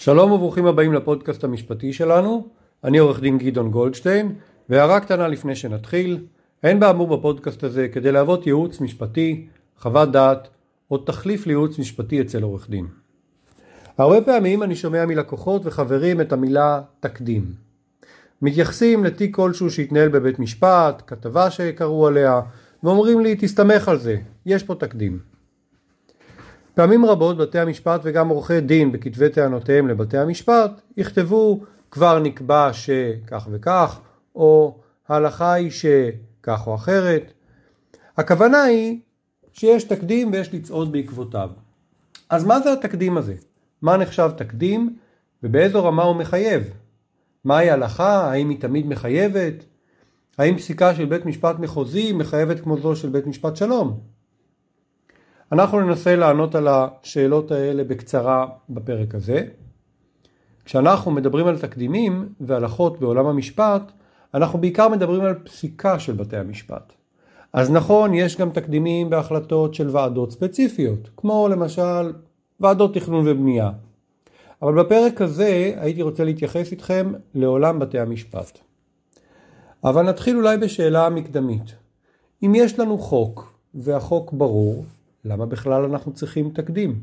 שלום וברוכים הבאים לפודקאסט המשפטי שלנו, אני עורך דין גדעון גולדשטיין, והערה קטנה לפני שנתחיל, אין באמור בפודקאסט הזה כדי להוות ייעוץ משפטי, חוות דעת או תחליף לייעוץ משפטי אצל עורך דין. הרבה פעמים אני שומע מלקוחות וחברים את המילה תקדים. מתייחסים לתיק כלשהו שהתנהל בבית משפט, כתבה שקראו עליה, ואומרים לי תסתמך על זה, יש פה תקדים. פעמים רבות בתי המשפט וגם עורכי דין בכתבי טענותיהם לבתי המשפט יכתבו כבר נקבע שכך וכך או ההלכה היא שכך או אחרת. הכוונה היא שיש תקדים ויש לצעוד בעקבותיו. אז מה זה התקדים הזה? מה נחשב תקדים ובאיזו רמה הוא מחייב? מהי הלכה? האם היא תמיד מחייבת? האם פסיקה של בית משפט מחוזי מחייבת כמו זו של בית משפט שלום? אנחנו ננסה לענות על השאלות האלה בקצרה בפרק הזה. כשאנחנו מדברים על תקדימים והלכות בעולם המשפט, אנחנו בעיקר מדברים על פסיקה של בתי המשפט. אז נכון, יש גם תקדימים בהחלטות של ועדות ספציפיות, כמו למשל ועדות תכנון ובנייה. אבל בפרק הזה הייתי רוצה להתייחס איתכם לעולם בתי המשפט. אבל נתחיל אולי בשאלה המקדמית. אם יש לנו חוק, והחוק ברור, למה בכלל אנחנו צריכים תקדים?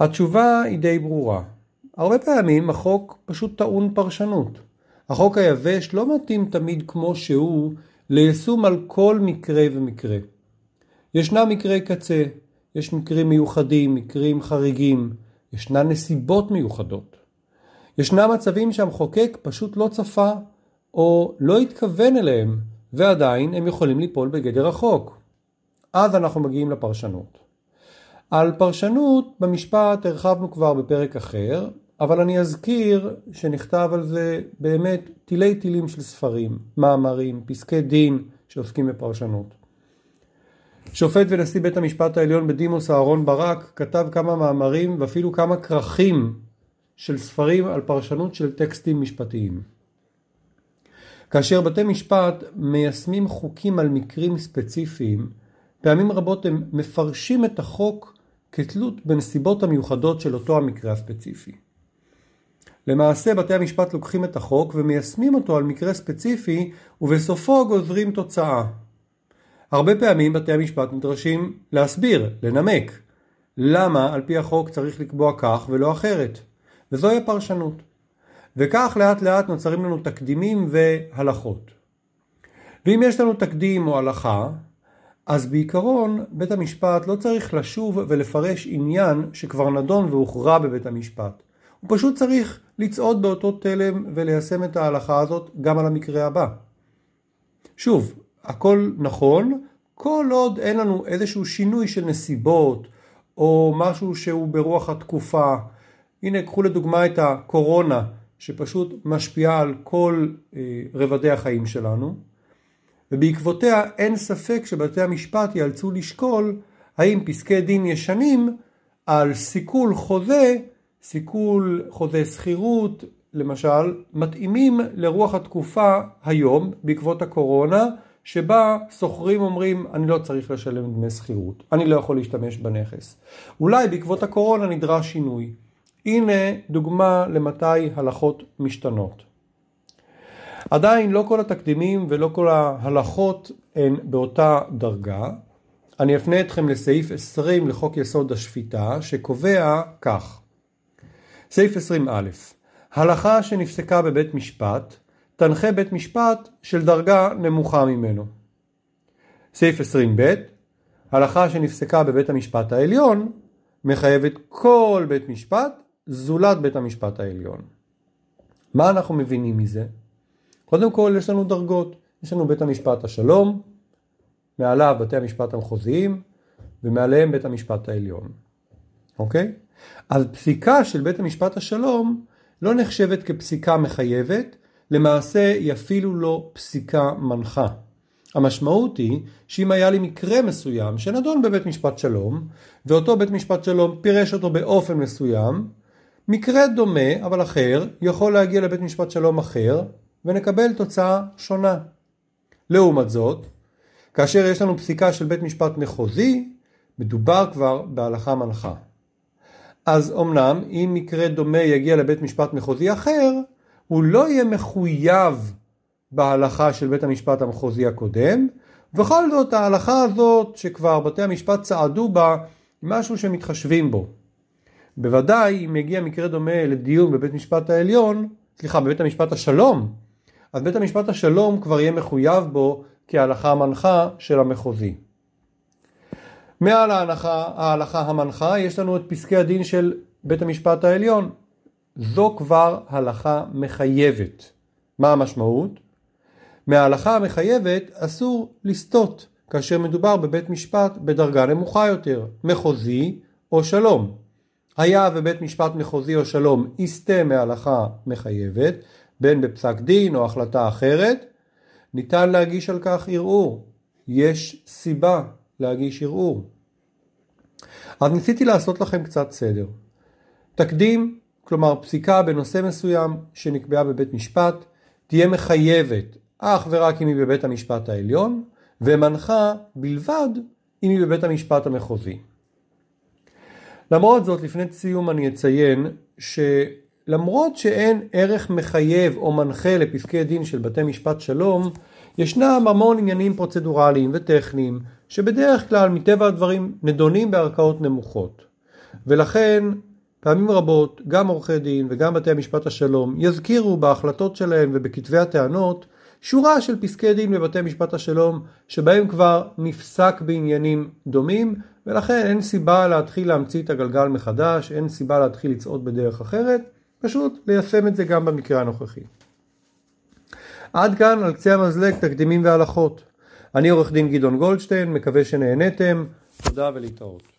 התשובה היא די ברורה. הרבה פעמים החוק פשוט טעון פרשנות. החוק היבש לא מתאים תמיד כמו שהוא ליישום על כל מקרה ומקרה. ישנם מקרי קצה, יש מקרים מיוחדים, מקרים חריגים, ישנן נסיבות מיוחדות. ישנם מצבים שהמחוקק פשוט לא צפה או לא התכוון אליהם, ועדיין הם יכולים ליפול בגדר החוק. אז אנחנו מגיעים לפרשנות. על פרשנות במשפט הרחבנו כבר בפרק אחר, אבל אני אזכיר שנכתב על זה באמת תילי תילים של ספרים, מאמרים, פסקי דין שעוסקים בפרשנות. שופט ונשיא בית המשפט העליון בדימוס אהרון ברק כתב כמה מאמרים ואפילו כמה כרכים של ספרים על פרשנות של טקסטים משפטיים. כאשר בתי משפט מיישמים חוקים על מקרים ספציפיים, פעמים רבות הם מפרשים את החוק כתלות בנסיבות המיוחדות של אותו המקרה הספציפי. למעשה בתי המשפט לוקחים את החוק ומיישמים אותו על מקרה ספציפי ובסופו גוזרים תוצאה. הרבה פעמים בתי המשפט נדרשים להסביר, לנמק, למה על פי החוק צריך לקבוע כך ולא אחרת. וזוהי הפרשנות. וכך לאט לאט נוצרים לנו תקדימים והלכות. ואם יש לנו תקדים או הלכה, אז בעיקרון בית המשפט לא צריך לשוב ולפרש עניין שכבר נדון והוכרע בבית המשפט. הוא פשוט צריך לצעוד באותו תלם וליישם את ההלכה הזאת גם על המקרה הבא. שוב, הכל נכון, כל עוד אין לנו איזשהו שינוי של נסיבות או משהו שהוא ברוח התקופה. הנה, קחו לדוגמה את הקורונה שפשוט משפיעה על כל אה, רבדי החיים שלנו. ובעקבותיה אין ספק שבתי המשפט ייאלצו לשקול האם פסקי דין ישנים על סיכול חוזה, סיכול חוזה שכירות למשל, מתאימים לרוח התקופה היום בעקבות הקורונה שבה שוכרים אומרים אני לא צריך לשלם דמי שכירות, אני לא יכול להשתמש בנכס. אולי בעקבות הקורונה נדרש שינוי. הנה דוגמה למתי הלכות משתנות. עדיין לא כל התקדימים ולא כל ההלכות הן באותה דרגה. אני אפנה אתכם לסעיף 20 לחוק יסוד השפיטה שקובע כך. סעיף 20א הלכה שנפסקה בבית משפט תנחה בית משפט של דרגה נמוכה ממנו. סעיף 20ב הלכה שנפסקה בבית המשפט העליון מחייבת כל בית משפט זולת בית המשפט העליון. מה אנחנו מבינים מזה? קודם כל יש לנו דרגות, יש לנו בית המשפט השלום, מעליו בתי המשפט המחוזיים, ומעליהם בית המשפט העליון. אוקיי? אז פסיקה של בית המשפט השלום לא נחשבת כפסיקה מחייבת, למעשה היא אפילו לא פסיקה מנחה. המשמעות היא שאם היה לי מקרה מסוים שנדון בבית משפט שלום, ואותו בית משפט שלום פירש אותו באופן מסוים, מקרה דומה אבל אחר יכול להגיע לבית משפט שלום אחר ונקבל תוצאה שונה. לעומת זאת, כאשר יש לנו פסיקה של בית משפט מחוזי, מדובר כבר בהלכה מנחה. אז אמנם אם מקרה דומה יגיע לבית משפט מחוזי אחר, הוא לא יהיה מחויב בהלכה של בית המשפט המחוזי הקודם, ובכל זאת ההלכה הזאת שכבר בתי המשפט צעדו בה, משהו שמתחשבים בו. בוודאי אם יגיע מקרה דומה לדיון בבית משפט העליון, סליחה, בבית המשפט השלום, אז בית המשפט השלום כבר יהיה מחויב בו כהלכה המנחה של המחוזי. מעל ההלכה, ההלכה המנחה יש לנו את פסקי הדין של בית המשפט העליון. זו כבר הלכה מחייבת. מה המשמעות? מההלכה המחייבת אסור לסטות כאשר מדובר בבית משפט בדרגה נמוכה יותר, מחוזי או שלום. היה ובית משפט מחוזי או שלום יסטה מהלכה מחייבת, בין בפסק דין או החלטה אחרת, ניתן להגיש על כך ערעור. יש סיבה להגיש ערעור. אז ניסיתי לעשות לכם קצת סדר. תקדים, כלומר פסיקה בנושא מסוים שנקבעה בבית משפט, תהיה מחייבת אך ורק אם היא בבית המשפט העליון, ומנחה בלבד אם היא בבית המשפט המחוזי. למרות זאת, לפני סיום אני אציין שלמרות שאין ערך מחייב או מנחה לפסקי דין של בתי משפט שלום, ישנם המון עניינים פרוצדורליים וטכניים שבדרך כלל מטבע הדברים נדונים בערכאות נמוכות. ולכן פעמים רבות גם עורכי דין וגם בתי המשפט השלום יזכירו בהחלטות שלהם ובכתבי הטענות שורה של פסקי דין בבתי משפט השלום שבהם כבר נפסק בעניינים דומים ולכן אין סיבה להתחיל להמציא את הגלגל מחדש, אין סיבה להתחיל לצעוד בדרך אחרת, פשוט ליישם את זה גם במקרה הנוכחי. עד כאן על קצה המזלג תקדימים והלכות. אני עורך דין גדעון גולדשטיין, מקווה שנהניתם, תודה ולהתראות.